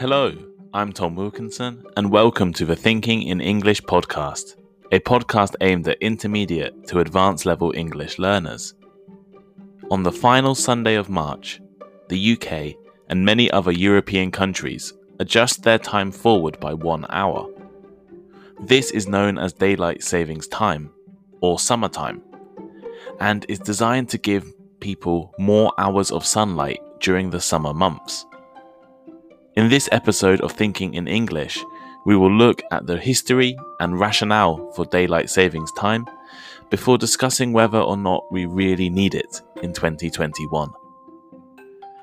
Hello, I'm Tom Wilkinson, and welcome to the Thinking in English podcast, a podcast aimed at intermediate to advanced level English learners. On the final Sunday of March, the UK and many other European countries adjust their time forward by one hour. This is known as daylight savings time, or summertime, and is designed to give people more hours of sunlight during the summer months. In this episode of Thinking in English, we will look at the history and rationale for daylight savings time before discussing whether or not we really need it in 2021.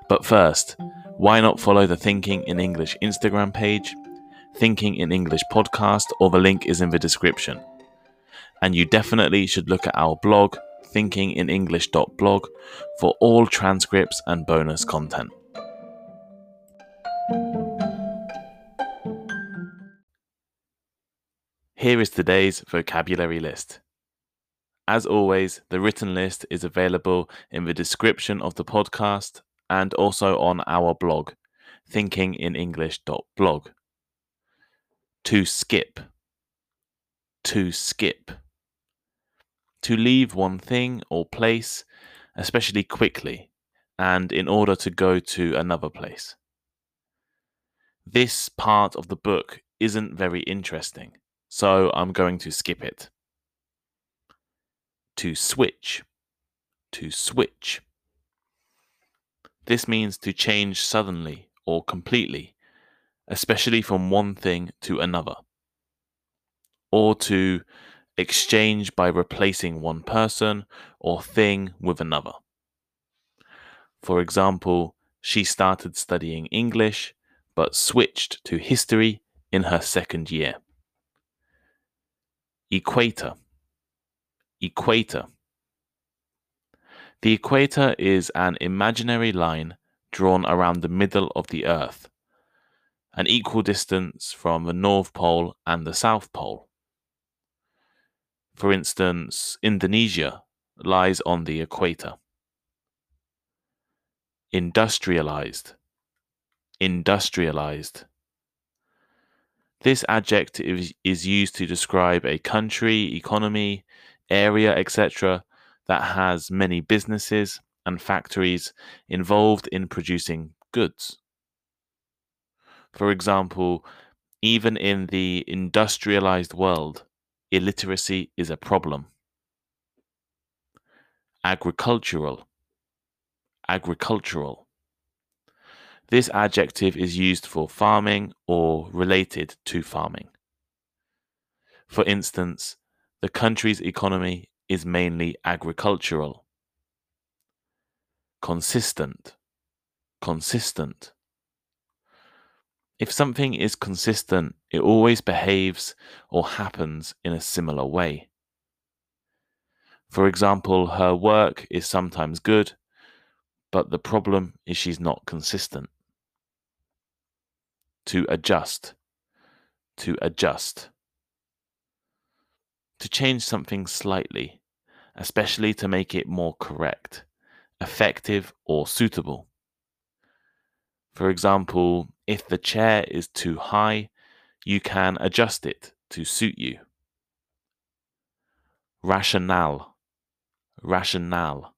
But first, why not follow the Thinking in English Instagram page, Thinking in English podcast, or the link is in the description. And you definitely should look at our blog, thinkinginenglish.blog, for all transcripts and bonus content. Here is today's vocabulary list. As always, the written list is available in the description of the podcast and also on our blog, thinkinginenglish.blog. To skip. To skip. To leave one thing or place, especially quickly, and in order to go to another place. This part of the book isn't very interesting so I'm going to skip it. To switch. To switch. This means to change suddenly or completely, especially from one thing to another. Or to exchange by replacing one person or thing with another. For example, she started studying English but switched to history in her second year. Equator. Equator. The equator is an imaginary line drawn around the middle of the Earth, an equal distance from the North Pole and the South Pole. For instance, Indonesia lies on the equator. Industrialized. Industrialized. This adjective is used to describe a country, economy, area, etc., that has many businesses and factories involved in producing goods. For example, even in the industrialized world, illiteracy is a problem. Agricultural. Agricultural. This adjective is used for farming or related to farming. For instance, the country's economy is mainly agricultural. Consistent. Consistent. If something is consistent, it always behaves or happens in a similar way. For example, her work is sometimes good, but the problem is she's not consistent to adjust, to adjust, to change something slightly, especially to make it more correct, effective, or suitable. For example, if the chair is too high, you can adjust it to suit you. Rationale, rationale.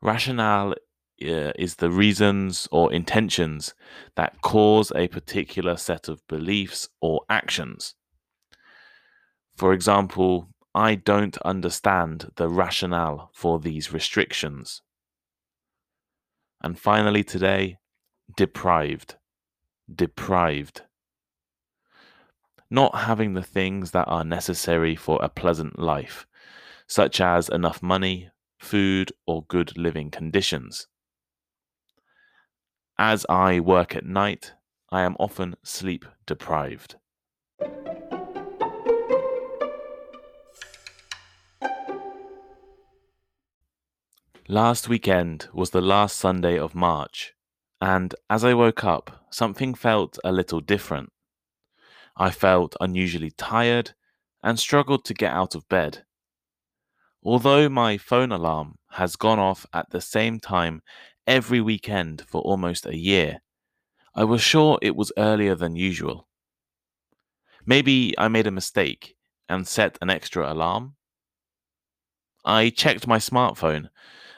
Rationale uh, is the reasons or intentions that cause a particular set of beliefs or actions. For example, I don't understand the rationale for these restrictions. And finally, today, deprived. Deprived. Not having the things that are necessary for a pleasant life, such as enough money, food, or good living conditions. As I work at night, I am often sleep deprived. Last weekend was the last Sunday of March, and as I woke up, something felt a little different. I felt unusually tired and struggled to get out of bed. Although my phone alarm has gone off at the same time every weekend for almost a year, I was sure it was earlier than usual. Maybe I made a mistake and set an extra alarm. I checked my smartphone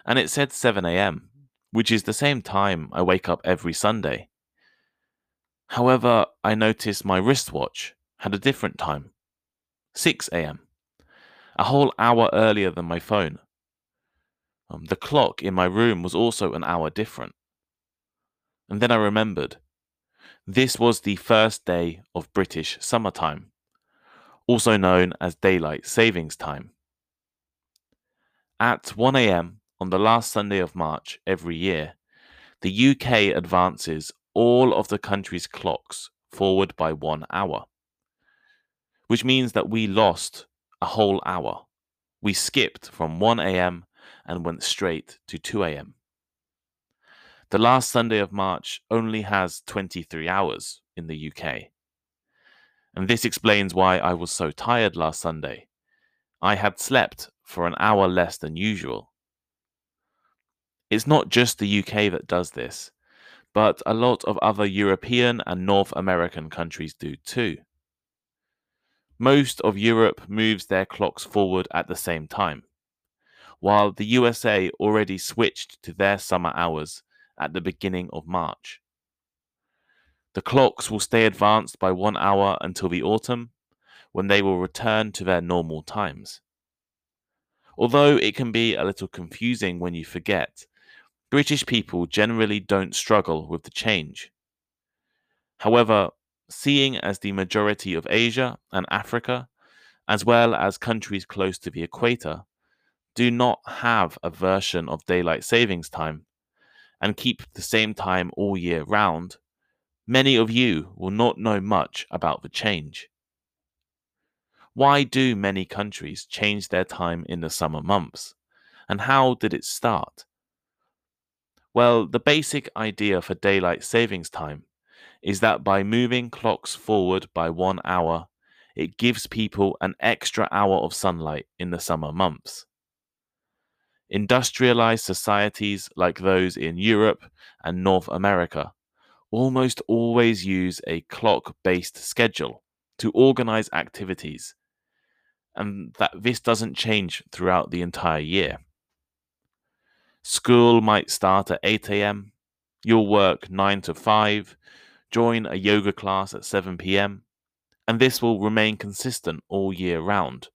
and it said 7 am, which is the same time I wake up every Sunday. However, I noticed my wristwatch had a different time 6 am, a whole hour earlier than my phone. Um, the clock in my room was also an hour different. And then I remembered this was the first day of British summertime, also known as daylight savings time. At 1 am on the last Sunday of March every year, the UK advances all of the country's clocks forward by one hour, which means that we lost a whole hour. We skipped from 1 am and went straight to 2 am. The last Sunday of March only has 23 hours in the UK. And this explains why I was so tired last Sunday. I had slept for an hour less than usual. It's not just the UK that does this, but a lot of other European and North American countries do too. Most of Europe moves their clocks forward at the same time, while the USA already switched to their summer hours at the beginning of March. The clocks will stay advanced by one hour until the autumn, when they will return to their normal times. Although it can be a little confusing when you forget, British people generally don't struggle with the change. However, seeing as the majority of Asia and Africa, as well as countries close to the equator, do not have a version of daylight savings time and keep the same time all year round, many of you will not know much about the change. Why do many countries change their time in the summer months? And how did it start? Well, the basic idea for daylight savings time is that by moving clocks forward by one hour, it gives people an extra hour of sunlight in the summer months. Industrialized societies like those in Europe and North America almost always use a clock based schedule to organize activities, and that this doesn't change throughout the entire year. School might start at 8 a.m., you'll work 9 to 5, join a yoga class at 7 p.m., and this will remain consistent all year round.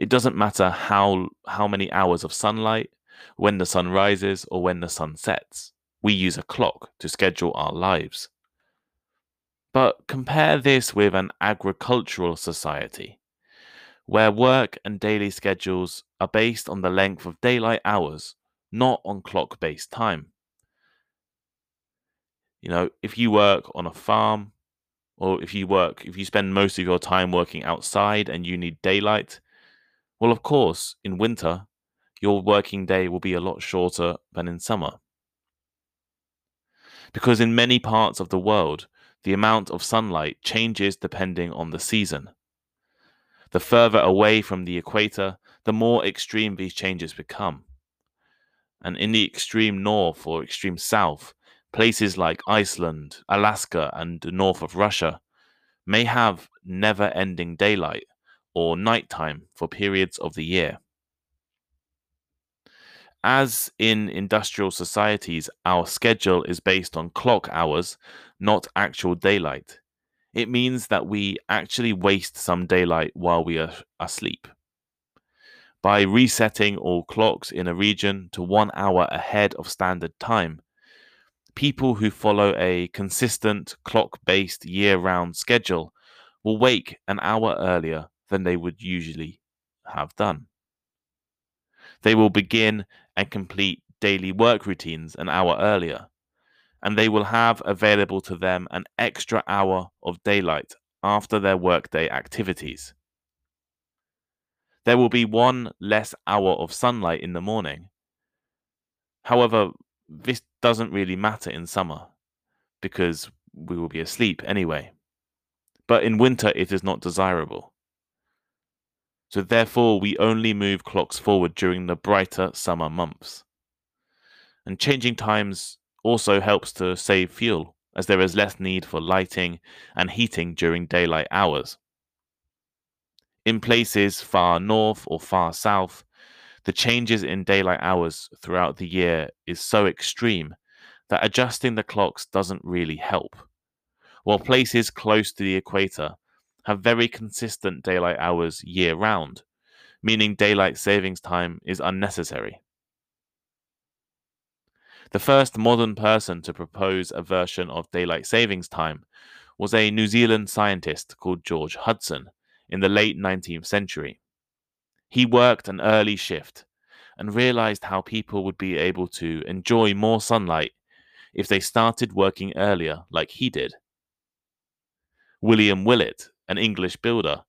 It doesn't matter how how many hours of sunlight, when the sun rises or when the sun sets. We use a clock to schedule our lives. But compare this with an agricultural society, where work and daily schedules are based on the length of daylight hours, not on clock based time. You know, if you work on a farm, or if you work, if you spend most of your time working outside and you need daylight, well, of course, in winter, your working day will be a lot shorter than in summer. Because in many parts of the world, the amount of sunlight changes depending on the season. The further away from the equator, the more extreme these changes become. And in the extreme north or extreme south, places like Iceland, Alaska, and the north of Russia may have never ending daylight or nighttime for periods of the year. As in industrial societies, our schedule is based on clock hours, not actual daylight. It means that we actually waste some daylight while we are asleep. By resetting all clocks in a region to one hour ahead of standard time, people who follow a consistent clock based year round schedule will wake an hour earlier than they would usually have done. They will begin and complete daily work routines an hour earlier, and they will have available to them an extra hour of daylight after their workday activities. There will be one less hour of sunlight in the morning. However, this doesn't really matter in summer because we will be asleep anyway. But in winter, it is not desirable. So therefore, we only move clocks forward during the brighter summer months. And changing times also helps to save fuel, as there is less need for lighting and heating during daylight hours. In places far north or far south, the changes in daylight hours throughout the year is so extreme that adjusting the clocks doesn't really help. While places close to the equator have very consistent daylight hours year round, meaning daylight savings time is unnecessary. The first modern person to propose a version of daylight savings time was a New Zealand scientist called George Hudson in the late 19th century. He worked an early shift and realized how people would be able to enjoy more sunlight if they started working earlier, like he did. William Willett, an English builder,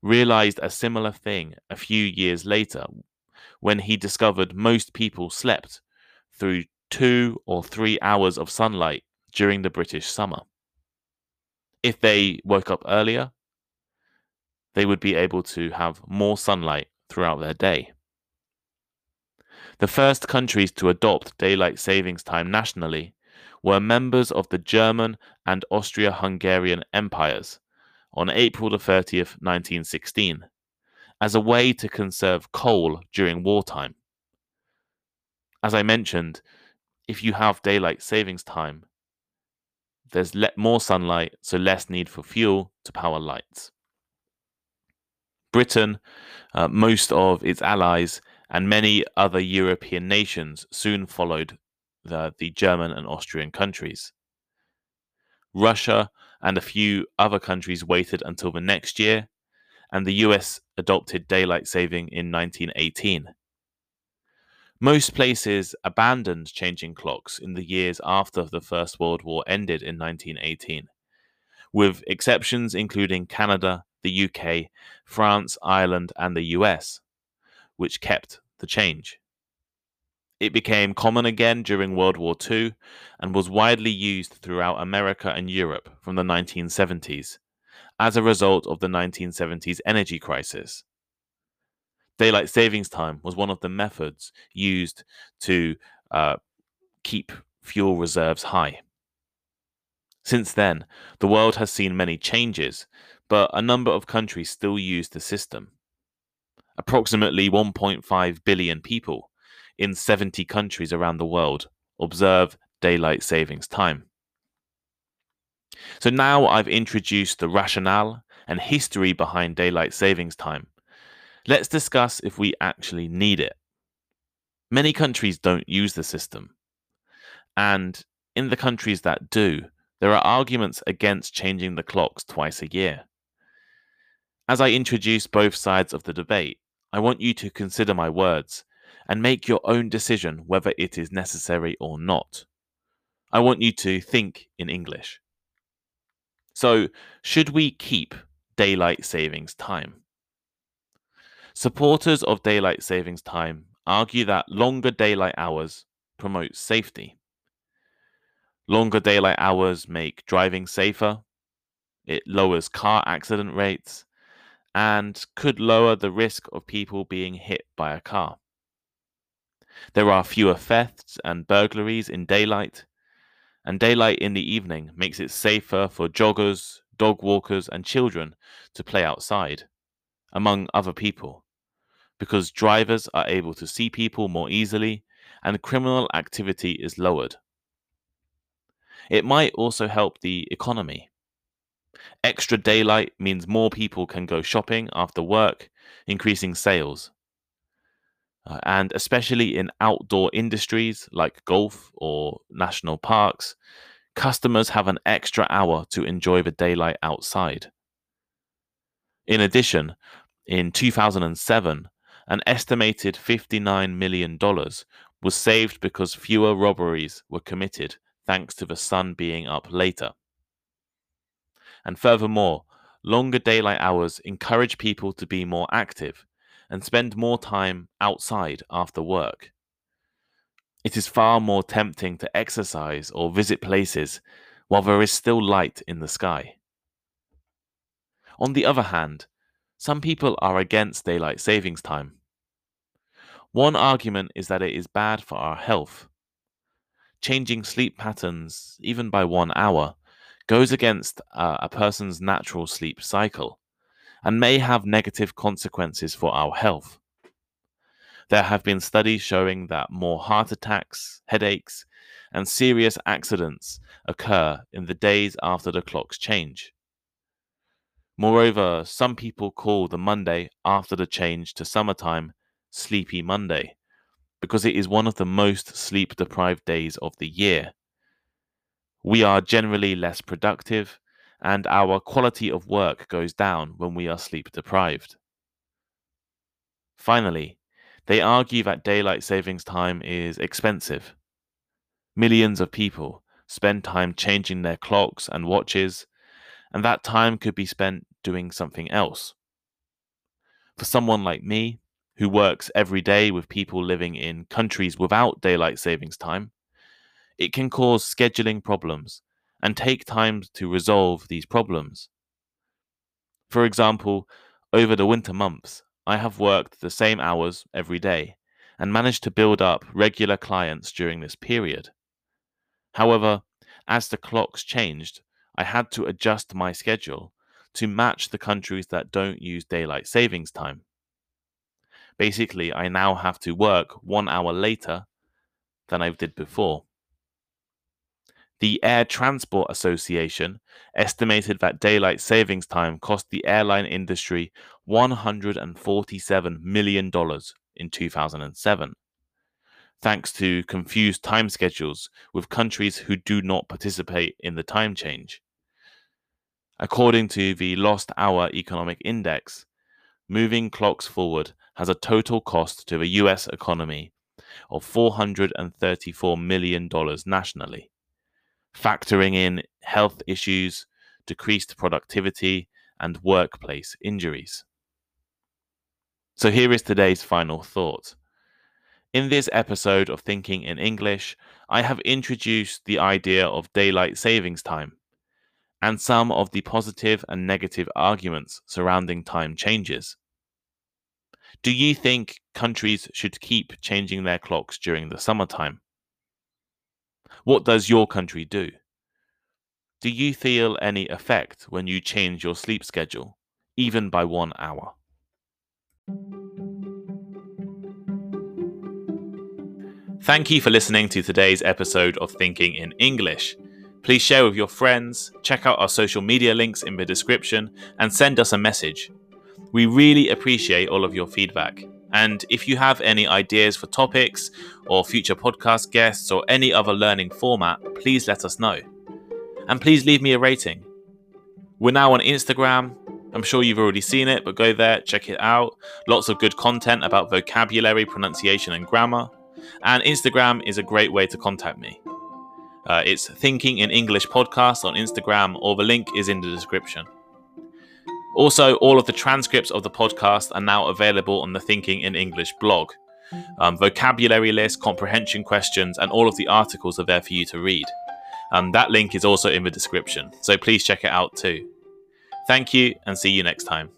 realized a similar thing a few years later when he discovered most people slept through two or three hours of sunlight during the British summer. If they woke up earlier, they would be able to have more sunlight throughout their day. The first countries to adopt daylight savings time nationally were members of the German and Austria Hungarian empires on April the 30th, 1916, as a way to conserve coal during wartime. As I mentioned, if you have daylight savings time, there's le- more sunlight, so less need for fuel to power lights. Britain, uh, most of its allies, and many other European nations soon followed the, the German and Austrian countries. Russia and a few other countries waited until the next year, and the US adopted daylight saving in 1918. Most places abandoned changing clocks in the years after the First World War ended in 1918, with exceptions including Canada, the UK, France, Ireland, and the US, which kept the change. It became common again during World War II and was widely used throughout America and Europe from the 1970s as a result of the 1970s energy crisis. Daylight savings time was one of the methods used to uh, keep fuel reserves high. Since then, the world has seen many changes, but a number of countries still use the system. Approximately 1.5 billion people in 70 countries around the world observe daylight savings time. So now I've introduced the rationale and history behind daylight savings time. Let's discuss if we actually need it. Many countries don't use the system. And in the countries that do, there are arguments against changing the clocks twice a year. As I introduce both sides of the debate, I want you to consider my words and make your own decision whether it is necessary or not. I want you to think in English. So, should we keep daylight savings time? Supporters of daylight savings time argue that longer daylight hours promote safety. Longer daylight hours make driving safer, it lowers car accident rates, and could lower the risk of people being hit by a car. There are fewer thefts and burglaries in daylight, and daylight in the evening makes it safer for joggers, dog walkers, and children to play outside, among other people, because drivers are able to see people more easily and criminal activity is lowered. It might also help the economy. Extra daylight means more people can go shopping after work, increasing sales. Uh, and especially in outdoor industries like golf or national parks, customers have an extra hour to enjoy the daylight outside. In addition, in 2007, an estimated $59 million was saved because fewer robberies were committed thanks to the sun being up later. And furthermore, longer daylight hours encourage people to be more active and spend more time outside after work. It is far more tempting to exercise or visit places while there is still light in the sky. On the other hand, some people are against daylight savings time. One argument is that it is bad for our health. changing sleep patterns, even by one hour, goes against uh, a person's natural sleep cycle and may have negative consequences for our health. There have been studies showing that more heart attacks, headaches, and serious accidents occur in the days after the clocks change. Moreover, some people call the Monday after the change to summertime Sleepy Monday because it is one of the most sleep deprived days of the year. We are generally less productive, and our quality of work goes down when we are sleep deprived. Finally, they argue that daylight savings time is expensive. Millions of people spend time changing their clocks and watches, and that time could be spent doing something else. For someone like me, who works every day with people living in countries without daylight savings time, it can cause scheduling problems and take time to resolve these problems. For example, over the winter months, I have worked the same hours every day and managed to build up regular clients during this period. However, as the clocks changed, I had to adjust my schedule to match the countries that don't use daylight savings time. Basically, I now have to work one hour later than I did before. The Air Transport Association estimated that daylight savings time cost the airline industry $147 million in 2007, thanks to confused time schedules with countries who do not participate in the time change. According to the Lost Hour Economic Index, moving clocks forward has a total cost to the US economy of $434 million nationally factoring in health issues, decreased productivity, and workplace injuries. So here is today's final thought. In this episode of Thinking in English, I have introduced the idea of daylight savings time and some of the positive and negative arguments surrounding time changes. Do you think countries should keep changing their clocks during the summertime? What does your country do? Do you feel any effect when you change your sleep schedule, even by one hour? Thank you for listening to today's episode of Thinking in English. Please share with your friends, check out our social media links in the description, and send us a message. We really appreciate all of your feedback. And if you have any ideas for topics or future podcast guests or any other learning format, please let us know. And please leave me a rating. We're now on Instagram. I'm sure you've already seen it, but go there, check it out. Lots of good content about vocabulary, pronunciation, and grammar. And Instagram is a great way to contact me. Uh, it's Thinking in English Podcast on Instagram, or the link is in the description. Also, all of the transcripts of the podcast are now available on the Thinking in English blog. Um, vocabulary list, comprehension questions, and all of the articles are there for you to read. Um, that link is also in the description, so please check it out too. Thank you and see you next time.